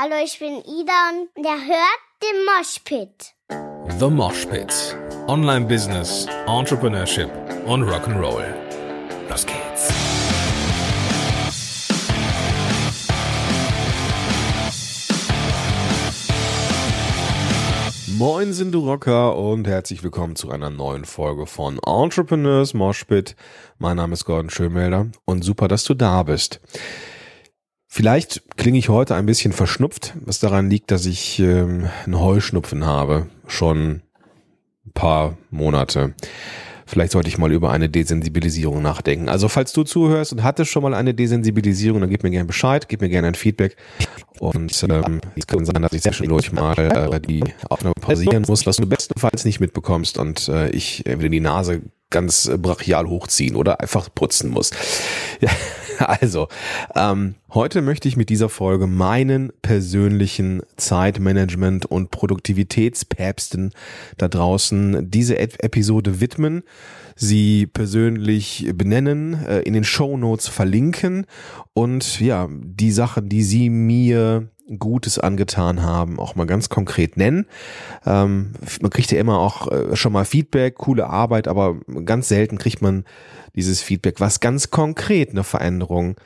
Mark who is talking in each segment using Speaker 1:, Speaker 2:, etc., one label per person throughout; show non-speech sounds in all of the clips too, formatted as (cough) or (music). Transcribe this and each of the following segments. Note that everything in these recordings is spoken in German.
Speaker 1: Hallo, ich bin Ida und der hört den Moshpit.
Speaker 2: The Mosh Pit. Online Business, Entrepreneurship und Rock'n'Roll. Los geht's.
Speaker 3: Moin sind du Rocker und herzlich willkommen zu einer neuen Folge von Entrepreneurs Moshpit. Mein Name ist Gordon Schönmelder und super, dass du da bist. Vielleicht klinge ich heute ein bisschen verschnupft, was daran liegt, dass ich ähm, einen Heuschnupfen habe, schon ein paar Monate. Vielleicht sollte ich mal über eine Desensibilisierung nachdenken. Also falls du zuhörst und hattest schon mal eine Desensibilisierung, dann gib mir gerne Bescheid, gib mir gerne ein Feedback. Und ähm, es kann sein, dass ich zwischendurch mal äh, die Aufnahme pausieren muss, was du bestenfalls nicht mitbekommst und äh, ich entweder die Nase ganz äh, brachial hochziehen oder einfach putzen muss. Ja, (laughs) also, ähm, heute möchte ich mit dieser Folge meinen persönlichen Zeitmanagement- und Produktivitätspäpsten da draußen diese Ep Episode widmen, sie persönlich benennen, äh, in den Show Notes verlinken und ja, die Sachen, die sie mir Gutes angetan haben, auch mal ganz konkret nennen. Ähm, man kriegt ja immer auch äh, schon mal Feedback, coole Arbeit, aber ganz selten kriegt man dieses Feedback, was ganz konkret eine Veränderung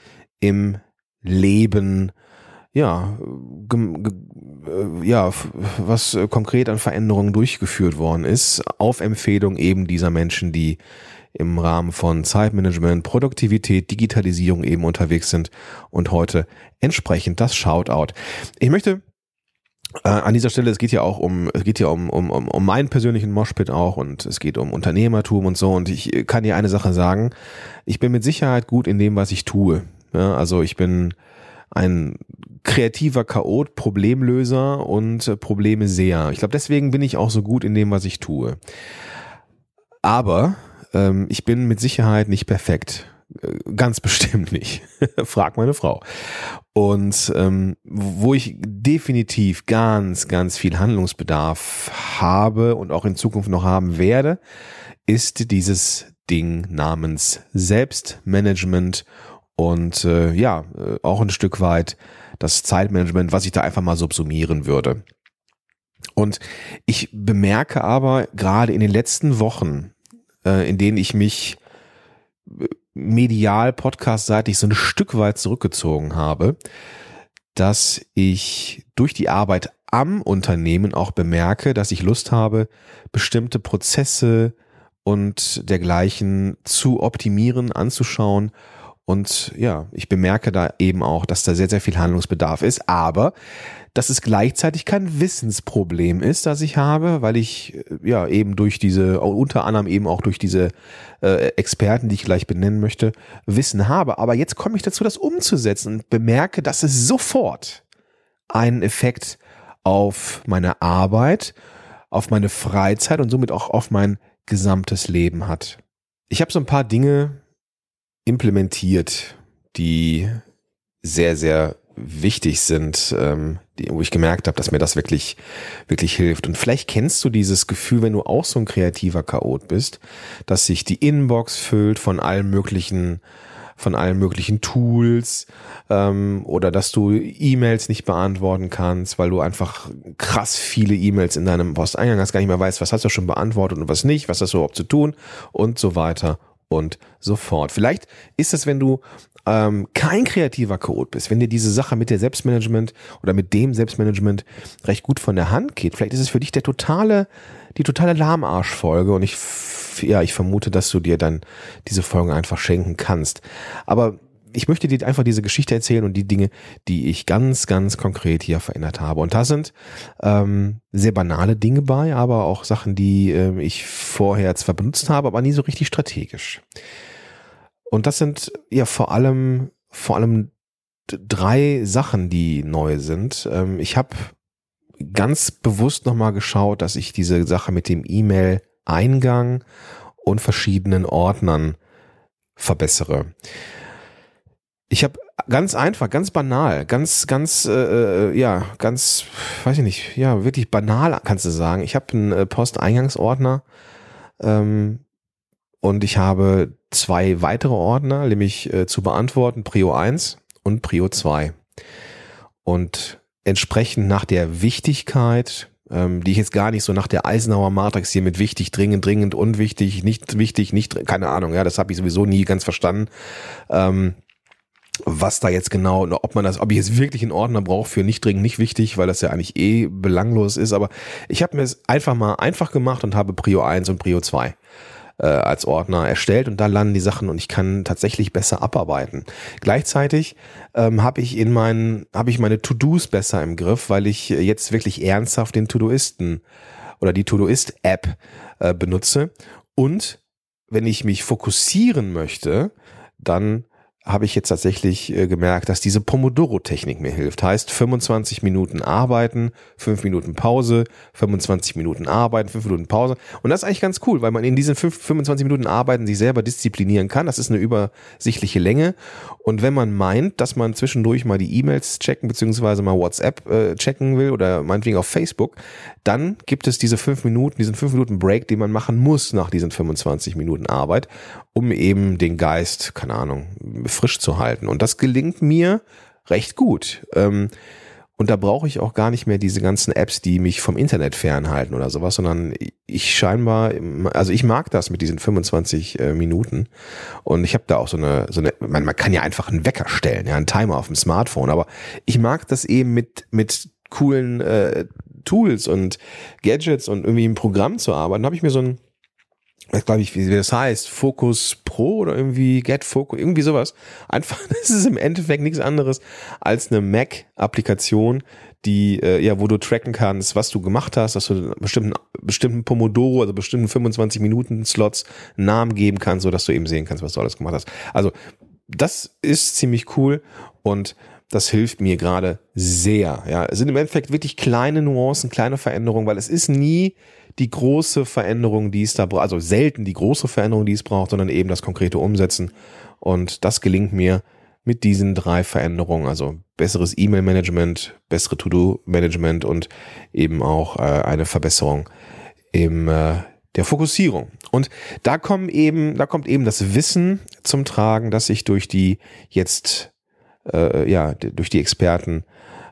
Speaker 3: im Leben ja, äh, ja, was konkret an Veränderungen durchgeführt worden ist, auf Empfehlung eben dieser Menschen, die im Rahmen von Zeitmanagement, Produktivität, Digitalisierung eben unterwegs sind und heute entsprechend das Shoutout. Ich möchte äh, an dieser Stelle, es geht ja auch um, es geht ja um, um, um, um meinen persönlichen Moshpit auch und es geht um Unternehmertum und so und ich kann dir eine Sache sagen, ich bin mit Sicherheit gut in dem, was ich tue. Ja, also ich bin ein kreativer Chaot, Problemlöser und Probleme seher. Ich glaube, deswegen bin ich auch so gut in dem, was ich tue. Aber ähm, ich bin mit Sicherheit nicht perfekt. Äh, ganz (laughs) bestimmt nicht. Frag meine Frau. Und ähm, wo ich definitiv ganz, ganz viel Handlungsbedarf habe und auch in Zukunft noch haben werde, ist dieses Ding namens Selbstmanagement und äh, ja, äh, auch ein Stück weit das Zeitmanagement, was ich da einfach mal subsumieren würde. Und ich bemerke aber gerade in den letzten Wochen, äh, in denen ich mich äh, medial, podcastseitig so ein Stück weit zurückgezogen habe, dass ich durch die Arbeit am Unternehmen auch bemerke, dass ich Lust habe, bestimmte Prozesse und dergleichen zu optimieren, anzuschauen. Und ja, ich bemerke da eben auch, dass da sehr, sehr viel Handlungsbedarf ist, aber dass es gleichzeitig kein Wissensproblem ist, das ich habe, weil ich äh, ja eben durch diese, unter anderem eben auch durch diese äh, Experten, die ich gleich benennen möchte, Wissen habe. Aber jetzt komme ich dazu, das umzusetzen und bemerke, dass es sofort einen Effekt auf meine Arbeit, auf meine Freizeit und somit auch auf mein gesamtes Leben hat. Ich habe so ein paar Dinge implementiert, die sehr, sehr wichtig sind, ähm, wo ich gemerkt habe, dass mir das wirklich, wirklich hilft. Und vielleicht kennst du dieses Gefühl, wenn du auch so ein kreativer Chaot bist, dass sich die Inbox füllt von allen möglichen von allen möglichen Tools ähm, oder dass du E-Mails nicht beantworten kannst, weil du einfach krass viele E-Mails in deinem Posteingang hast, gar nicht mehr weißt, was hast du schon beantwortet und was nicht, was hast du überhaupt zu tun und so weiter und so fort. Vielleicht ist es, wenn du ähm, kein kreativer Code bist, wenn dir diese Sache mit der Selbstmanagement oder mit dem Selbstmanagement recht gut von der Hand geht, vielleicht ist es für dich der totale, die totale Lahmarschfolge und ich, ja, ich vermute, dass du dir dann diese Folgen einfach schenken kannst. Aber ich möchte dir einfach diese Geschichte erzählen und die Dinge, die ich ganz, ganz konkret hier verändert habe. Und da sind ähm, sehr banale Dinge bei, aber auch Sachen, die äh, ich vorher zwar benutzt habe, aber nie so richtig strategisch. Und das sind ja vor allem, vor allem drei Sachen, die neu sind. Ähm, ich habe ganz bewusst nochmal geschaut, dass ich diese Sache mit dem E-Mail-Eingang und verschiedenen Ordnern verbessere. Ich habe ganz einfach, ganz banal, ganz, ganz, äh, äh, ja, ganz, weiß ich nicht, ja, wirklich banal kannst du sagen. Ich habe einen äh, Posteingangsordner ähm, und ich habe zwei weitere Ordner, nämlich äh, zu beantworten, Prio 1 und Prio 2. Und entsprechend nach der Wichtigkeit, ähm, die ich jetzt gar nicht so nach der Eisenhower Matrix hier mit wichtig, dringend, dringend, unwichtig, nicht wichtig, nicht, keine Ahnung, ja, das habe ich sowieso nie ganz verstanden. Ähm, was da jetzt genau, ob man das, ob ich jetzt wirklich einen Ordner brauche für nicht dringend, nicht wichtig, weil das ja eigentlich eh belanglos ist, aber ich habe mir es einfach mal einfach gemacht und habe Prio 1 und Prio 2 äh, als Ordner erstellt und da landen die Sachen und ich kann tatsächlich besser abarbeiten. Gleichzeitig ähm, habe ich in meinen, habe ich meine To-Dos besser im Griff, weil ich jetzt wirklich ernsthaft den To-Doisten oder die To-Doist-App äh, benutze und wenn ich mich fokussieren möchte, dann habe ich jetzt tatsächlich äh, gemerkt, dass diese Pomodoro-Technik mir hilft. Heißt 25 Minuten arbeiten, 5 Minuten Pause, 25 Minuten arbeiten, 5 Minuten Pause. Und das ist eigentlich ganz cool, weil man in diesen 5, 25 Minuten arbeiten sich selber disziplinieren kann. Das ist eine übersichtliche Länge. Und wenn man meint, dass man zwischendurch mal die E-Mails checken beziehungsweise mal WhatsApp äh, checken will oder meinetwegen auf Facebook, dann gibt es diese 5 Minuten, diesen 5 Minuten Break, den man machen muss nach diesen 25 Minuten Arbeit, um eben den Geist, keine Ahnung, frisch zu halten. Und das gelingt mir recht gut. Ähm, und da brauche ich auch gar nicht mehr diese ganzen Apps, die mich vom Internet fernhalten oder sowas, sondern ich scheinbar, also ich mag das mit diesen 25 äh, Minuten. Und ich habe da auch so eine, so eine, man, man kann ja einfach einen Wecker stellen, ja, einen Timer auf dem Smartphone, aber ich mag das eben mit, mit coolen äh, Tools und Gadgets und irgendwie im Programm zu arbeiten. Da habe ich mir so ein weiß glaube ich, wie das heißt, Focus Pro oder irgendwie Get Focus, irgendwie sowas. Einfach, (laughs) das ist im Endeffekt nichts anderes als eine Mac-Applikation, die, äh, ja, wo du tracken kannst, was du gemacht hast, dass du bestimmten, bestimmten Pomodoro, also bestimmten 25 Minuten Slots Namen geben kannst, so dass du eben sehen kannst, was du alles gemacht hast. Also, das ist ziemlich cool und das hilft mir gerade sehr. Ja, es sind im Endeffekt wirklich kleine Nuancen, kleine Veränderungen, weil es ist nie die große Veränderung, die es da braucht, also selten die große Veränderung, die es braucht, sondern eben das konkrete Umsetzen. Und das gelingt mir mit diesen drei Veränderungen, also besseres E-Mail-Management, bessere To-Do-Management und eben auch äh, eine Verbesserung im äh, der Fokussierung. Und da kommen eben, da kommt eben das Wissen zum Tragen, das ich durch die jetzt äh, ja durch die Experten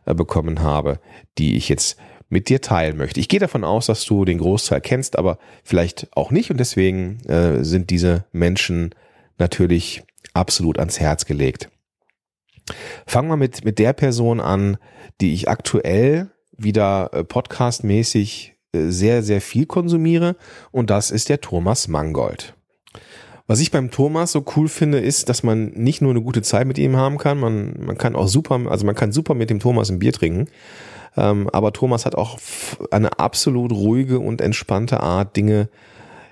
Speaker 3: äh, bekommen habe, die ich jetzt mit dir teilen möchte. Ich gehe davon aus, dass du den Großteil kennst, aber vielleicht auch nicht. Und deswegen äh, sind diese Menschen natürlich absolut ans Herz gelegt. Fangen wir mit, mit der Person an, die ich aktuell wieder äh, podcastmäßig äh, sehr, sehr viel konsumiere. Und das ist der Thomas Mangold. Was ich beim Thomas so cool finde, ist, dass man nicht nur eine gute Zeit mit ihm haben kann, man, man kann auch super, also man kann super mit dem Thomas ein Bier trinken. Ähm, aber Thomas hat auch eine absolut ruhige und entspannte Art, Dinge.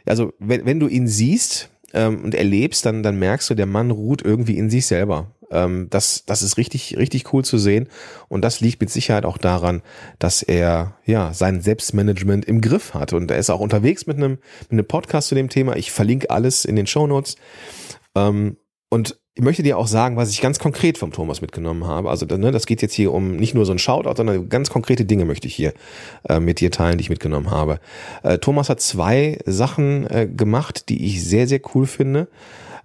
Speaker 3: Also wenn, wenn du ihn siehst ähm, und erlebst, dann, dann merkst du, der Mann ruht irgendwie in sich selber. Ähm, das, das ist richtig, richtig cool zu sehen. Und das liegt mit Sicherheit auch daran, dass er ja sein Selbstmanagement im Griff hat. Und er ist auch unterwegs mit einem, mit einem Podcast zu dem Thema. Ich verlinke alles in den Show Notes. Und ich möchte dir auch sagen, was ich ganz konkret vom Thomas mitgenommen habe. Also ne, das geht jetzt hier um nicht nur so ein Shoutout, sondern ganz konkrete Dinge möchte ich hier äh, mit dir teilen, die ich mitgenommen habe. Äh, Thomas hat zwei Sachen äh, gemacht, die ich sehr, sehr cool finde.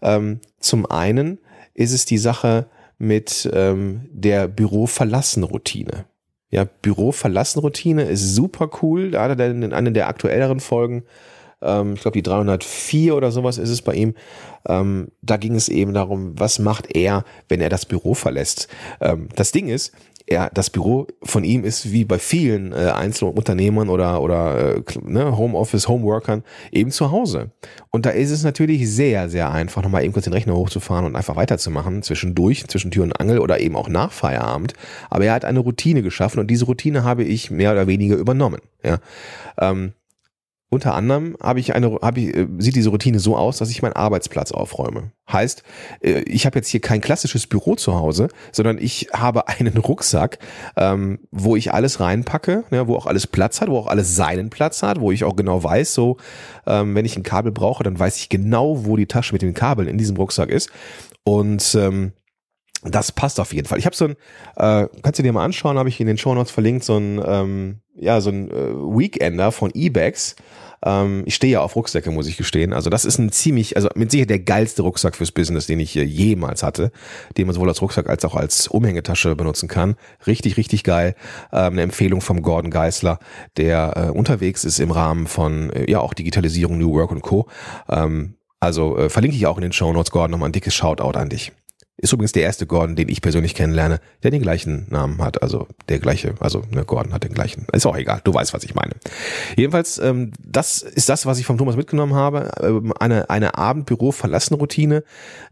Speaker 3: Ähm, zum einen ist es die Sache mit ähm, der Büro-Verlassen-Routine. Ja, Büro-Verlassen-Routine ist super cool. Da hat er in einer der aktuelleren Folgen ich glaube die 304 oder sowas ist es bei ihm. Ähm, da ging es eben darum, was macht er, wenn er das Büro verlässt. Ähm, das Ding ist, er, das Büro von ihm ist wie bei vielen äh, Einzelunternehmern oder, oder äh, ne, Homeoffice, Homeworkern eben zu Hause. Und da ist es natürlich sehr, sehr einfach, nochmal eben kurz den Rechner hochzufahren und einfach weiterzumachen, zwischendurch, zwischen Tür und Angel oder eben auch nach Feierabend. Aber er hat eine Routine geschaffen und diese Routine habe ich mehr oder weniger übernommen. Ja. Ähm, unter anderem habe ich eine, habe ich, äh, sieht diese Routine so aus, dass ich meinen Arbeitsplatz aufräume. Heißt, äh, ich habe jetzt hier kein klassisches Büro zu Hause, sondern ich habe (laughs) einen Rucksack, ähm, wo ich alles reinpacke, ja, wo auch alles Platz hat, wo auch alles seinen Platz hat, wo ich auch genau weiß, so, ähm, wenn ich ein Kabel brauche, dann weiß ich genau, wo die Tasche mit den Kabeln in diesem Rucksack ist. Und ähm, das passt auf jeden Fall. Ich habe so ein, äh, kannst du dir mal anschauen, habe ich in den Show Notes verlinkt, so ein, ähm, ja, so ein äh, Weekender von Ebags Ähm, ich stehe ja auf Rucksäcke, muss ich gestehen. Also das ist ein ziemlich, also mit Sicherheit der geilste Rucksack fürs Business, den ich jemals hatte, den man sowohl als Rucksack als auch als Umhängetasche benutzen kann. Richtig, richtig geil. Ähm, eine Empfehlung vom Gordon Geisler, der äh, unterwegs ist im Rahmen von äh, ja auch Digitalisierung, New Work und Co. Ähm, also äh, verlinke ich auch in den Show Notes, Gordon, nochmal ein dickes Shoutout an dich. Ist übrigens der erste Gordon, den ich persönlich kennenlerne, der den gleichen Namen hat. Also der gleiche, also ne, Gordon hat den gleichen. Ist auch egal, du weißt, was ich meine. Jedenfalls, ähm, das ist das, was ich vom Thomas mitgenommen habe. Ähm, eine, eine Abendbüro-Verlassen-Routine.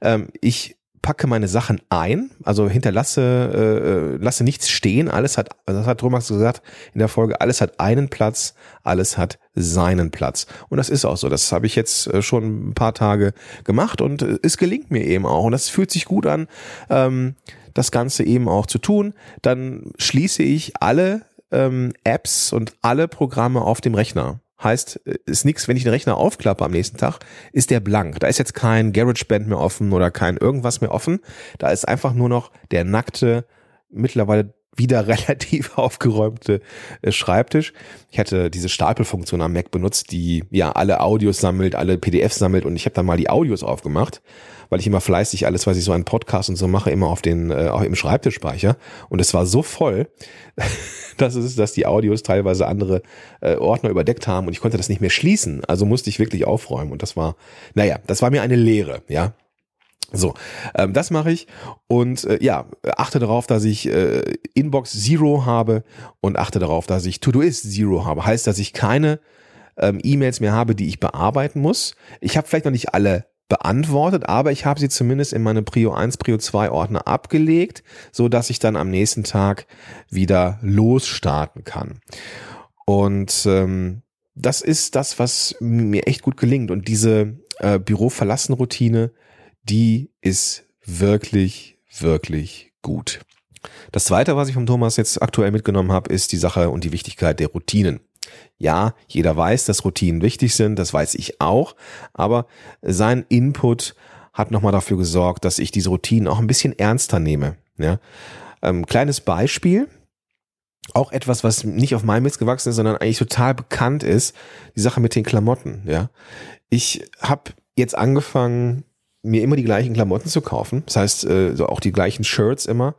Speaker 3: Ähm, ich packe meine Sachen ein, also hinterlasse, äh, äh, lasse nichts stehen, alles hat, also das hat Thomas gesagt in der Folge, alles hat einen Platz, alles hat seinen Platz. Und das ist auch so. Das habe ich jetzt äh, schon ein paar Tage gemacht und äh, es gelingt mir eben auch. Und das fühlt sich gut an, ähm, das Ganze eben auch zu tun. Dann schließe ich alle ähm, Apps und alle Programme auf dem Rechner. Heißt, ist nichts, wenn ich den Rechner aufklappe am nächsten Tag, ist der blank. Da ist jetzt kein GarageBand mehr offen oder kein irgendwas mehr offen. Da ist einfach nur noch der nackte, mittlerweile wieder (laughs) relativ aufgeräumte äh, Schreibtisch. Ich hatte diese Stapelfunktion am Mac benutzt, die ja alle Audios sammelt, alle PDFs sammelt und ich habe dann mal die Audios aufgemacht, weil ich immer fleißig alles, was ich so an Podcast und so mache, immer auf den äh, auch im Schreibtisch speichere und es war so voll, (laughs) dass es dass die Audios teilweise andere äh, Ordner überdeckt haben und ich konnte das nicht mehr schließen, also musste ich wirklich aufräumen und das war naja, das war mir eine Lehre, ja. So, ähm, das mache ich und äh, ja, achte darauf, dass ich äh, Inbox Zero habe und achte darauf, dass ich Todoist Zero habe. Heißt, dass ich keine ähm, E-Mails mehr habe, die ich bearbeiten muss. Ich habe vielleicht noch nicht alle beantwortet, aber ich habe sie zumindest in meine Prio 1, Prio 2 Ordner abgelegt, so dass ich dann am nächsten Tag wieder losstarten kann. Und ähm, das ist das, was mir echt gut gelingt. Und diese äh, Büro-Verlassen-Routine, die ist wirklich, wirklich gut. Das zweite, was ich vom Thomas jetzt aktuell mitgenommen habe, ist die Sache und die Wichtigkeit der Routinen. Ja, jeder weiß, dass Routinen wichtig sind, das weiß ich auch, aber sein Input hat nochmal dafür gesorgt, dass ich diese Routinen auch ein bisschen ernster nehme. Ja? Ähm, kleines Beispiel, auch etwas, was nicht auf meinem Mist gewachsen ist, sondern eigentlich total bekannt ist, die Sache mit den Klamotten. Ja, Ich habe jetzt angefangen, mir immer die gleichen Klamotten zu kaufen. Das heißt, äh, so auch die gleichen Shirts immer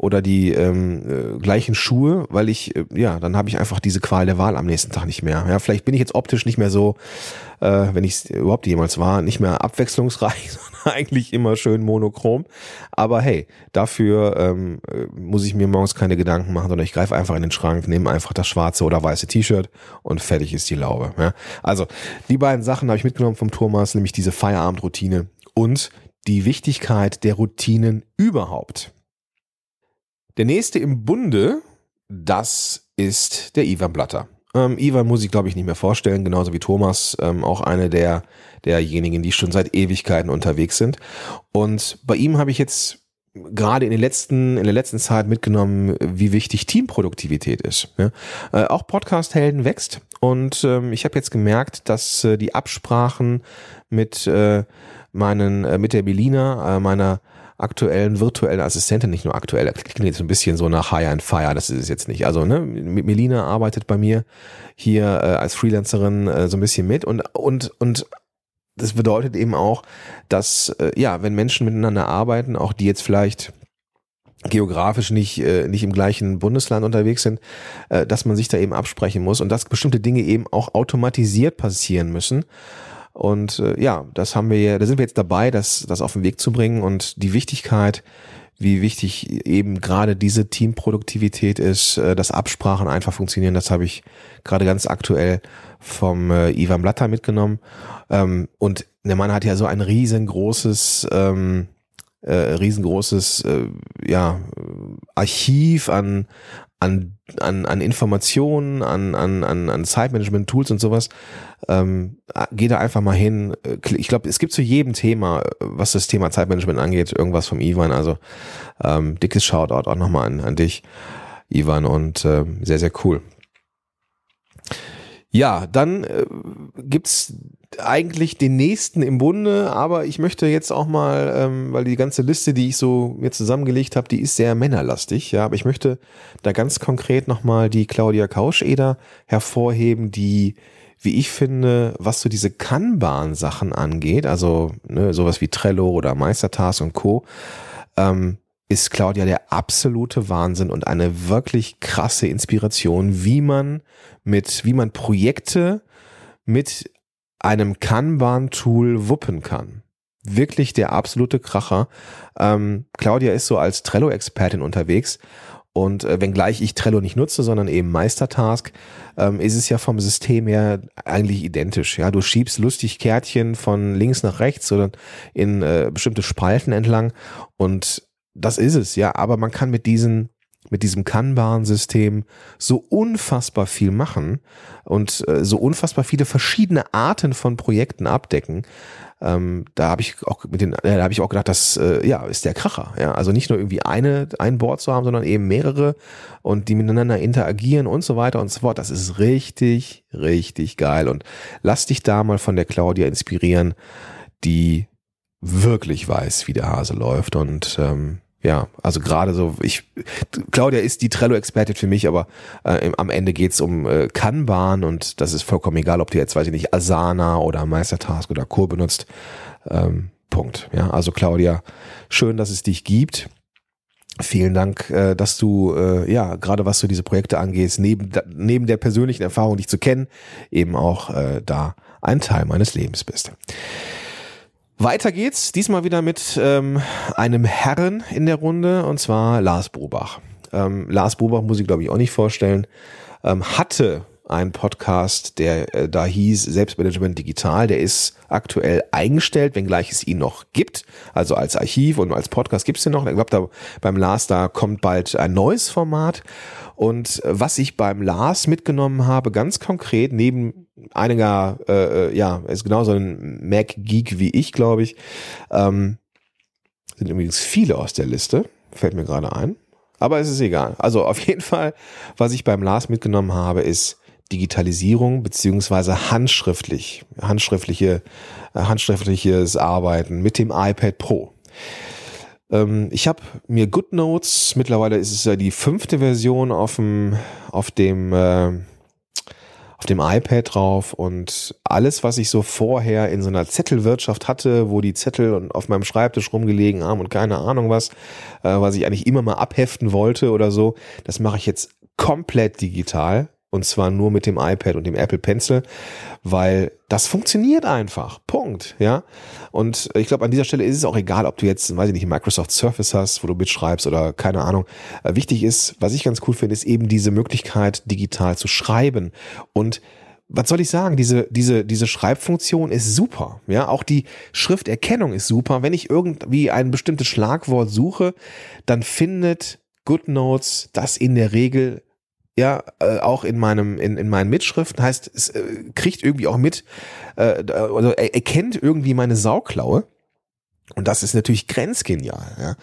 Speaker 3: oder die ähm, äh, gleichen Schuhe, weil ich, äh, ja, dann habe ich einfach diese Qual der Wahl am nächsten Tag nicht mehr. Ja, vielleicht bin ich jetzt optisch nicht mehr so, äh, wenn ich es überhaupt jemals war, nicht mehr abwechslungsreich, (laughs) sondern eigentlich immer schön monochrom. Aber hey, dafür ähm, äh, muss ich mir morgens keine Gedanken machen, sondern ich greife einfach in den Schrank, nehme einfach das schwarze oder weiße T-Shirt und fertig ist die Laube. Ja? Also die beiden Sachen habe ich mitgenommen vom Thomas, nämlich diese Feierabendroutine und die Wichtigkeit der Routinen überhaupt. Der nächste im Bunde, das ist der Ivan Blatter. Ähm, Ivan muss ich, glaube ich, nicht mehr vorstellen, genauso wie Thomas, ähm, auch eine der derjenigen, die schon seit Ewigkeiten unterwegs sind. Und bei ihm habe ich jetzt gerade in den letzten in der letzten Zeit mitgenommen, wie wichtig Teamproduktivität ist. Ja? Äh, auch Podcast Helden wächst und ähm, ich habe jetzt gemerkt, dass äh, die Absprachen mit äh, meinen äh, mit der Belina, äh, meiner aktuellen virtuellen Assistentin, nicht nur aktuell, klingt jetzt ein bisschen so nach Hire and Fire, das ist es jetzt nicht. Also, ne, Melina arbeitet bei mir hier äh, als Freelancerin äh, so ein bisschen mit und, und, und das bedeutet eben auch, dass, äh, ja, wenn Menschen miteinander arbeiten, auch die jetzt vielleicht geografisch nicht, äh, nicht im gleichen Bundesland unterwegs sind, äh, dass man sich da eben absprechen muss und dass bestimmte Dinge eben auch automatisiert passieren müssen. Und äh, ja, das haben wir, da sind wir jetzt dabei, das, das auf den Weg zu bringen und die Wichtigkeit, wie wichtig eben gerade diese Teamproduktivität ist, äh, dass Absprachen einfach funktionieren. Das habe ich gerade ganz aktuell vom äh, Ivan Blatter mitgenommen. Ähm, und der Mann hat ja so ein riesengroßes ähm, äh, riesengroßes äh, ja, Archiv an, an, an, an Informationen, an, an, an, an Zeitmanagement-Tools und sowas. Ähm, geh da einfach mal hin. Ich glaube, es gibt zu jedem Thema, was das Thema Zeitmanagement angeht, irgendwas vom Ivan. Also ähm, dickes Shoutout auch nochmal an, an dich, Ivan, und äh, sehr, sehr cool. Ja, dann äh, gibt's eigentlich den nächsten im Bunde, aber ich möchte jetzt auch mal, ähm, weil die ganze Liste, die ich so mir zusammengelegt habe, die ist sehr männerlastig, ja, aber ich möchte da ganz konkret nochmal die Claudia Kauscheder hervorheben, die wie ich finde, was so diese Kanban-Sachen angeht, also ne, sowas wie Trello oder Meistertask und Co., ähm, ist Claudia der absolute Wahnsinn und eine wirklich krasse Inspiration, wie man mit, wie man Projekte mit einem Kanban-Tool wuppen kann. Wirklich der absolute Kracher. Ähm, Claudia ist so als Trello-Expertin unterwegs und äh, wenngleich ich Trello nicht nutze, sondern eben Meistertask, ähm, ist es ja vom System her eigentlich identisch. Ja, du schiebst lustig Kärtchen von links nach rechts oder in äh, bestimmte Spalten entlang und das ist es, ja. Aber man kann mit diesen mit diesem Kanban-System so unfassbar viel machen und äh, so unfassbar viele verschiedene Arten von Projekten abdecken. Ähm, da habe ich auch mit den, äh, da habe ich auch gedacht, das äh, ja ist der Kracher. Ja, also nicht nur irgendwie eine ein Board zu haben, sondern eben mehrere und die miteinander interagieren und so weiter und so fort. Das ist richtig, richtig geil. Und lass dich da mal von der Claudia inspirieren, die wirklich weiß, wie der Hase läuft und ähm, ja, also gerade so, ich, Claudia ist die Trello-Expertin für mich, aber äh, am Ende geht's um äh, Kanban und das ist vollkommen egal, ob du jetzt, weiß ich nicht, Asana oder Meistertask oder Kur benutzt. Ähm, Punkt. Ja, also Claudia, schön, dass es dich gibt. Vielen Dank, äh, dass du, äh, ja, gerade was so diese Projekte angeht, neben, neben der persönlichen Erfahrung, dich zu kennen, eben auch äh, da ein Teil meines Lebens bist. Weiter geht's, diesmal wieder mit ähm, einem Herren in der Runde, und zwar Lars Bobach. Ähm, Lars Bobach muss ich, glaube ich, auch nicht vorstellen, ähm, hatte einen Podcast, der äh, da hieß Selbstmanagement Digital. Der ist aktuell eingestellt, wenngleich es ihn noch gibt. Also als Archiv und als Podcast gibt's den noch. Ich glaube, da beim Lars, da kommt bald ein neues Format. Und äh, was ich beim Lars mitgenommen habe, ganz konkret, neben einiger, äh, äh ja, ist genauso ein Mac-Geek wie ich, glaube ich, ähm, sind übrigens viele aus der Liste, fällt mir gerade ein. Aber es ist egal. Also auf (laughs) jeden Fall, was ich beim Lars mitgenommen habe, ist Digitalisierung beziehungsweise handschriftlich, handschriftliche, äh, handschriftliches Arbeiten mit dem iPad Pro. Ähm, ich habe mir GoodNotes, mittlerweile ist es ja die fünfte Version auf dem, auf dem, äh, auf dem iPad drauf und alles, was ich so vorher in so einer Zettelwirtschaft hatte, wo die Zettel auf meinem Schreibtisch rumgelegen haben und keine Ahnung was, äh, was ich eigentlich immer mal abheften wollte oder so, das mache ich jetzt komplett digital und zwar nur mit dem iPad und dem Apple Pencil, weil das funktioniert einfach. Punkt. Ja. Und ich glaube, an dieser Stelle ist es auch egal, ob du jetzt, weiß ich nicht, Microsoft Surface hast, wo du mitschreibst oder keine Ahnung. Äh, wichtig ist, was ich ganz cool finde, ist eben diese Möglichkeit, digital zu schreiben. Und was soll ich sagen? Diese, diese, diese Schreibfunktion ist super. Ja, auch die Schrifterkennung ist super. Wenn ich irgendwie ein bestimmtes Schlagwort suche, dann findet GoodNotes das in der Regel ja, äh, auch in meinem, in, in meinen Mitschriften, heißt, es äh, kriegt irgendwie auch mit, äh, also er erkennt irgendwie meine Sauklaue. Und das ist natürlich grenzgenial. Ja.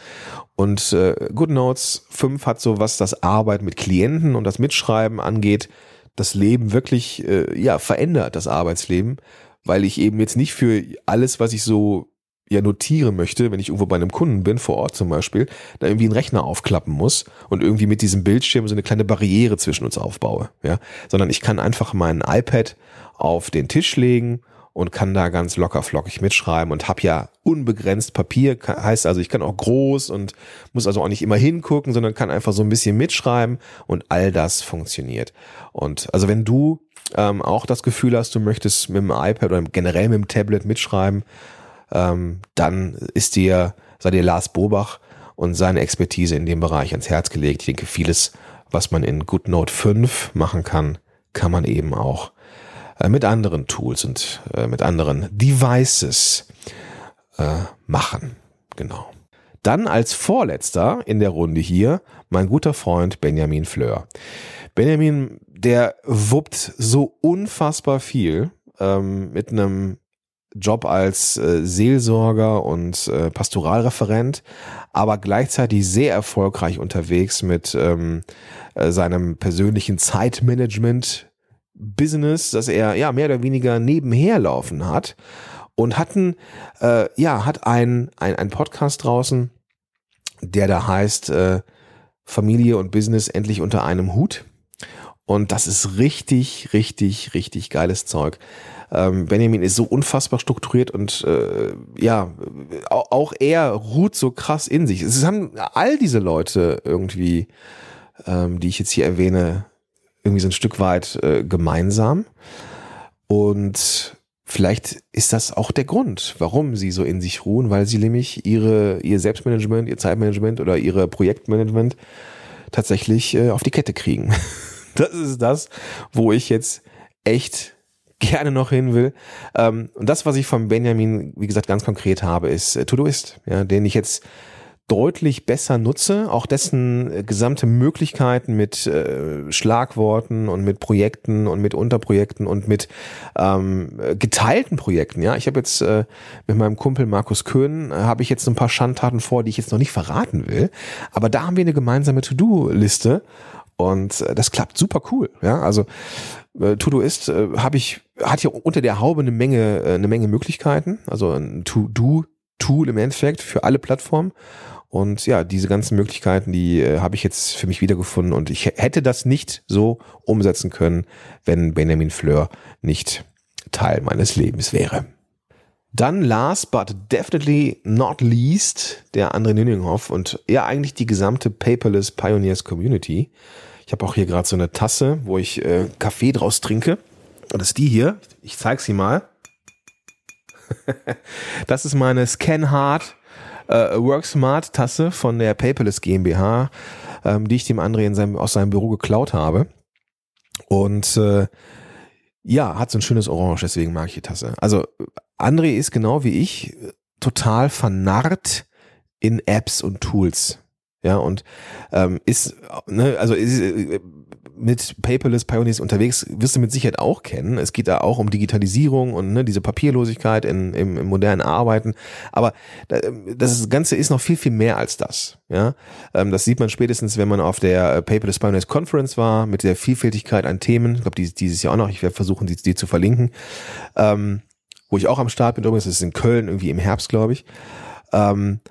Speaker 3: Und äh, GoodNotes 5 hat so, was das Arbeiten mit Klienten und das Mitschreiben angeht, das Leben wirklich äh, ja verändert, das Arbeitsleben, weil ich eben jetzt nicht für alles, was ich so ja notieren möchte, wenn ich irgendwo bei einem Kunden bin, vor Ort zum Beispiel, da irgendwie einen Rechner aufklappen muss und irgendwie mit diesem Bildschirm so eine kleine Barriere zwischen uns aufbaue, ja, sondern ich kann einfach mein iPad auf den Tisch legen und kann da ganz locker flockig mitschreiben und habe ja unbegrenzt Papier, heißt also, ich kann auch groß und muss also auch nicht immer hingucken, sondern kann einfach so ein bisschen mitschreiben und all das funktioniert. Und also wenn du ähm, auch das Gefühl hast, du möchtest mit dem iPad oder generell mit dem Tablet mitschreiben, ähm, dann ist dir, sei dir Lars Bobach und seine Expertise in dem Bereich ans Herz gelegt. Ich denke, vieles, was man in GoodNote 5 machen kann, kann man eben auch äh, mit anderen Tools und äh, mit anderen Devices äh, machen. Genau. Dann als vorletzter in der Runde hier mein guter Freund Benjamin Fleur. Benjamin, der wuppt so unfassbar viel ähm, mit einem Job als äh, Seelsorger und äh, Pastoralreferent, aber gleichzeitig sehr erfolgreich unterwegs mit ähm, äh, seinem persönlichen Zeitmanagement Business, das er ja mehr oder weniger nebenher laufen hat und hatten äh, ja hat ein, ein ein Podcast draußen, der da heißt äh, Familie und Business endlich unter einem Hut Und das ist richtig, richtig, richtig geiles Zeug. Ähm, Benjamin ist so unfassbar strukturiert und äh, ja, auch, er ruht so krass in sich. Es haben all diese Leute irgendwie, ähm, die ich jetzt hier erwähne, irgendwie so ein Stück weit äh, gemeinsam. Und vielleicht ist das auch der Grund, warum sie so in sich ruhen, weil sie nämlich ihre, ihr Selbstmanagement, ihr Zeitmanagement oder ihre Projektmanagement tatsächlich äh, auf die Kette kriegen. (laughs) Das ist das, wo ich jetzt echt gerne noch hin will. Ähm, und das, was ich von Benjamin, wie gesagt, ganz konkret habe, ist äh, Todoist, ja, den ich jetzt deutlich besser nutze, auch dessen äh, gesamte Möglichkeiten mit äh, Schlagworten und mit Projekten und mit Unterprojekten und mit ähm, geteilten Projekten. Ja, ich habe jetzt äh, mit meinem Kumpel Markus Köhn äh, habe ich jetzt ein paar Schandtaten vor, die ich jetzt noch nicht verraten will. Aber da haben wir eine gemeinsame To-Do-Liste und äh, das klappt super cool. Ja, also äh, Todoist äh, habe ich hat ja unter der Haube eine Menge äh, eine Menge Möglichkeiten. Also ein To-Do-Tool im Endeffekt für alle Plattformen. Und ja, diese ganzen Möglichkeiten, die äh, habe ich jetzt für mich wiedergefunden und ich hätte das nicht so umsetzen können, wenn Benjamin Fleur nicht Teil meines Lebens wäre. Dann last but definitely not least der André Nüninghoff und ja eigentlich die gesamte Paperless Pioneers Community. Ich habe auch hier gerade so eine Tasse, wo ich äh, Kaffee draus trinke. Und das ist die hier. Ich zeige sie mal. (laughs) das ist meine Scanhard äh, WorkSmart Tasse von der Paperless GmbH, ähm, die ich dem André in seinem, aus seinem Büro geklaut habe. Und äh, ja, hat so ein schönes Orange, deswegen mag ich die Tasse. Also André ist genau wie ich total vernarrt in Apps und Tools. Ja, und ähm, ist, ne, also ist, äh, mit Paperless Pioneers unterwegs, wirst du mit Sicherheit auch kennen. Es geht da auch um Digitalisierung und ne, diese Papierlosigkeit in, im, im modernen Arbeiten. Aber das Ganze ist noch viel, viel mehr als das. Ja, ähm, Das sieht man spätestens, wenn man auf der Paperless Pioneers Conference war, mit der Vielfältigkeit an Themen. Ich glaube, dieses, dieses Jahr auch noch. Ich werde versuchen, die, die zu verlinken. Ähm, wo ich auch am Start bin, übrigens, das ist in Köln, irgendwie im Herbst, glaube ich. Ähm,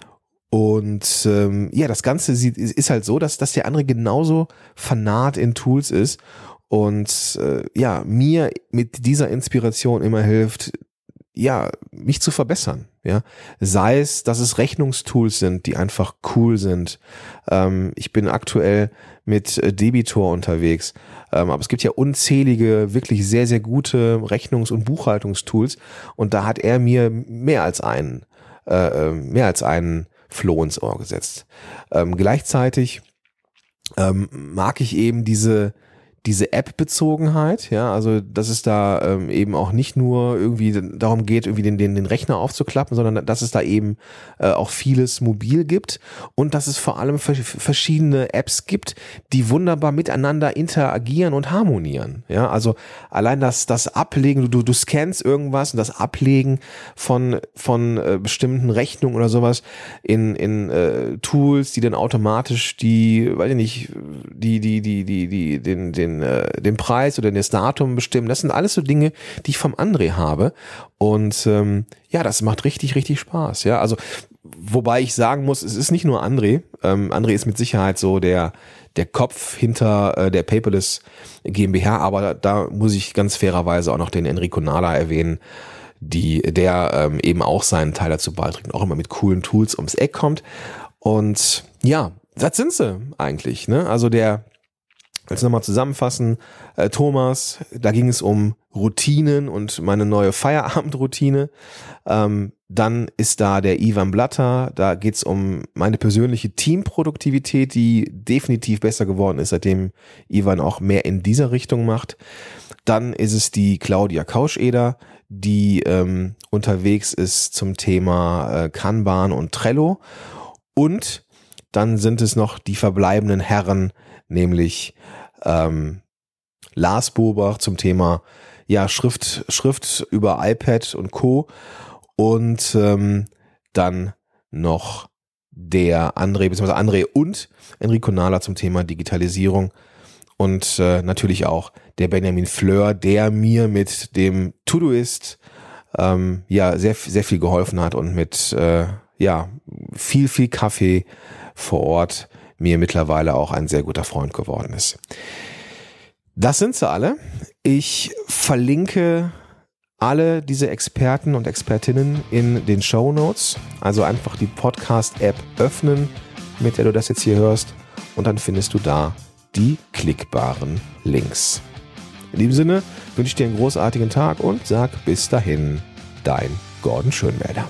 Speaker 3: und ähm, ja, das Ganze sieht, ist halt so, dass, dass der andere genauso fanat in Tools ist und äh, ja, mir mit dieser Inspiration immer hilft, ja, mich zu verbessern. Ja, sei es, dass es Rechnungstools sind, die einfach cool sind. Ähm, ich bin aktuell mit äh, Debitor unterwegs, ähm, aber es gibt ja unzählige, wirklich sehr, sehr gute Rechnungs- und Buchhaltungstools und da hat er mir mehr als einen, äh, äh mehr als einen Floh ins Ohr gesetzt. Ähm, gleichzeitig ähm, mag ich eben diese diese App-Bezogenheit, ja, also dass es da ähm, eben auch nicht nur irgendwie darum geht, irgendwie den, den, den Rechner aufzuklappen, sondern dass es da eben äh, auch vieles mobil gibt und dass es vor allem verschiedene Apps gibt, die wunderbar miteinander interagieren und harmonieren. Ja, also allein das, das Ablegen, du, du scannst irgendwas und das Ablegen von, von äh, bestimmten Rechnungen oder sowas in, in äh, Tools, die dann automatisch die, weiß ich nicht, die, die, die, die, die, den, den äh, den Preis oder das Datum bestimmen. Das sind alles so Dinge, die ich vom André habe. Und ähm, ja, das macht richtig, richtig Spaß. Ja, also wobei ich sagen muss, es ist nicht nur André. Ähm, André ist mit Sicherheit so der der Kopf hinter äh, der Paperless GmbH, aber da muss ich ganz fairerweise auch noch den Enrico Nala erwähnen, die der ähm, eben auch seinen Teil dazu beiträgt und auch immer mit coolen Tools ums Eck kommt. Und ja, das sind sie eigentlich. Ne? Also der Jetzt nochmal zusammenfassen. Äh, Thomas, da ging es um Routinen und meine neue Feierabendroutine. Ähm, dann ist da der Ivan Blatter, da geht's um meine persönliche Teamproduktivität, die definitiv besser geworden ist, seitdem Ivan auch mehr in dieser Richtung macht. Dann ist es die Claudia Kauscheder, die ähm, unterwegs ist zum Thema äh, Kanban und Trello. Und dann sind es noch die verbleibenden Herren, nämlich ähm, Lars Bobach zum Thema ja Schrift Schrift über iPad und Co. Und ähm, dann noch der André, beziehungsweise André und Enrico Nala zum Thema Digitalisierung und äh, natürlich auch der Benjamin Fleur, der mir mit dem Todoist ähm, ja sehr sehr viel geholfen hat und mit äh, ja viel viel Kaffee vor Ort mir mittlerweile auch ein sehr guter Freund geworden ist. Das sind sie alle. Ich verlinke alle diese Experten und Expertinnen in den Show Notes. Also einfach die Podcast-App öffnen, mit der du das jetzt hier hörst. Und dann findest du da die klickbaren Links. In diesem Sinne wünsche ich dir einen großartigen Tag und sag bis dahin, dein Gordon Schönwälder.